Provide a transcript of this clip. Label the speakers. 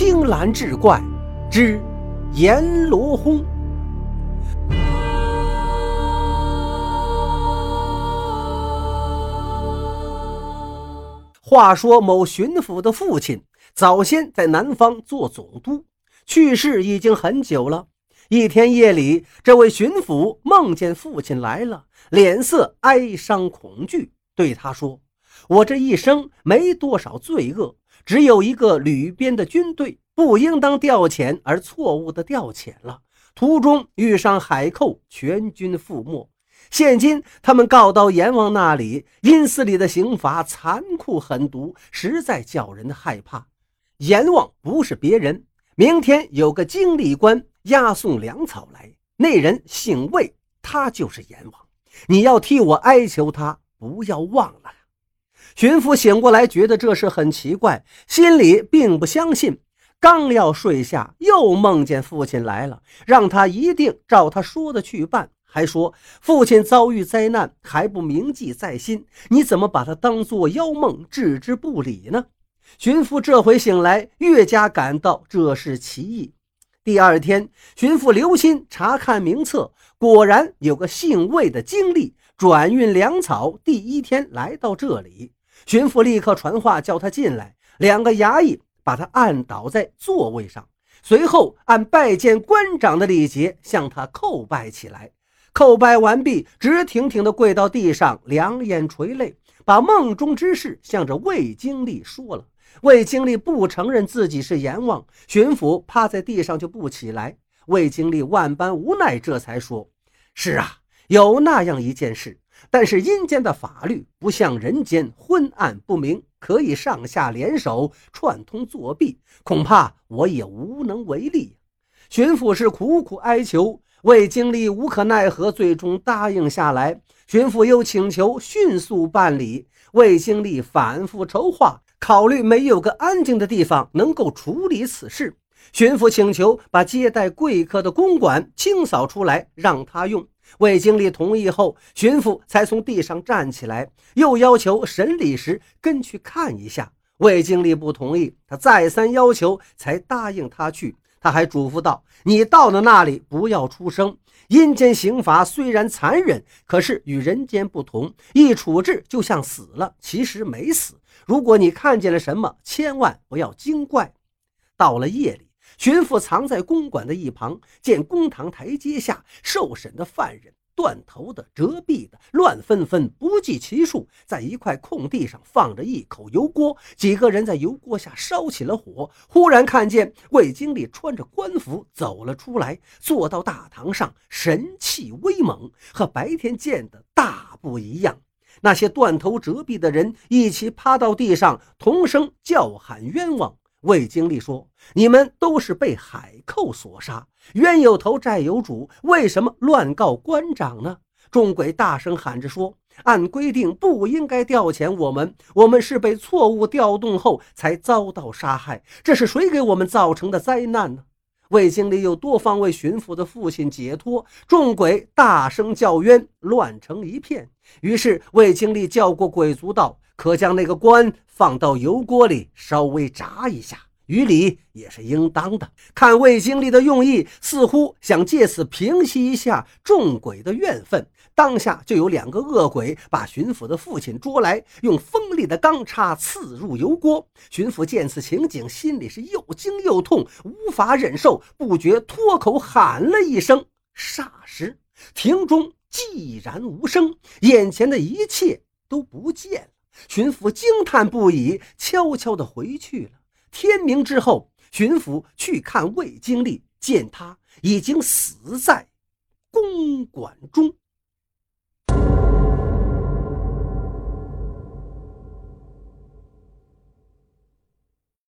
Speaker 1: 青蓝志怪之阎罗轰。话说某巡抚的父亲早先在南方做总督，去世已经很久了。一天夜里，这位巡抚梦见父亲来了，脸色哀伤恐惧，对他说：“我这一生没多少罪恶，只有一个旅边的军队不应当调遣而错误的调遣了，途中遇上海寇，全军覆没。现今他们告到阎王那里，阴司里的刑罚残酷狠毒，实在叫人害怕。阎王不是别人，明天有个经历官。”押送粮草来，那人姓魏，他就是阎王。你要替我哀求他，不要忘了。巡抚醒过来，觉得这事很奇怪，心里并不相信。刚要睡下，又梦见父亲来了，让他一定照他说的去办，还说父亲遭遇灾难还不铭记在心，你怎么把他当作妖梦置之不理呢？巡抚这回醒来，越加感到这是奇异。第二天，巡抚留心查看名册，果然有个姓魏的经历转运粮草，第一天来到这里。巡抚立刻传话叫他进来，两个衙役把他按倒在座位上，随后按拜见官长的礼节向他叩拜起来。叩拜完毕，直挺挺地跪到地上，两眼垂泪，把梦中之事向着魏经历说了。魏经历不承认自己是阎王，巡抚趴在地上就不起来。魏经历万般无奈，这才说：“是啊，有那样一件事，但是阴间的法律不像人间昏暗不明，可以上下联手串通作弊，恐怕我也无能为力。”巡抚是苦苦哀求，魏经历无可奈何，最终答应下来。巡抚又请求迅速办理，魏经历反复筹划。考虑没有个安静的地方能够处理此事，巡抚请求把接待贵客的公馆清扫出来让他用。魏经理同意后，巡抚才从地上站起来，又要求审理时跟去看一下。魏经理不同意，他再三要求才答应他去。他还嘱咐道：“你到了那里不要出声。阴间刑罚虽然残忍，可是与人间不同，一处置就像死了，其实没死。”如果你看见了什么，千万不要惊怪。到了夜里，巡抚藏在公馆的一旁，见公堂台阶下受审的犯人断头的、折臂的，乱纷纷，不计其数。在一块空地上放着一口油锅，几个人在油锅下烧起了火。忽然看见魏经理穿着官服走了出来，坐到大堂上，神气威猛，和白天见的大不一样。那些断头折臂的人一起趴到地上，同声叫喊冤枉。魏经历说：“你们都是被海寇所杀，冤有头债有主，为什么乱告官长呢？”众鬼大声喊着说：“按规定不应该调遣我们，我们是被错误调动后才遭到杀害，这是谁给我们造成的灾难呢？”魏经理又多方为巡抚的父亲解脱，众鬼大声叫冤，乱成一片。于是魏经理叫过鬼族道：“可将那个官放到油锅里稍微炸一下，于理也是应当的。”看魏经理的用意，似乎想借此平息一下众鬼的怨愤。当下就有两个恶鬼把巡抚的父亲捉来，用锋里的钢叉刺入油锅。巡抚见此情景，心里是又惊又痛，无法忍受，不觉脱口喊了一声。霎时，庭中寂然无声，眼前的一切都不见了。巡抚惊叹不已，悄悄地回去了。天明之后，巡抚去看魏经历，见他已经死在公馆中。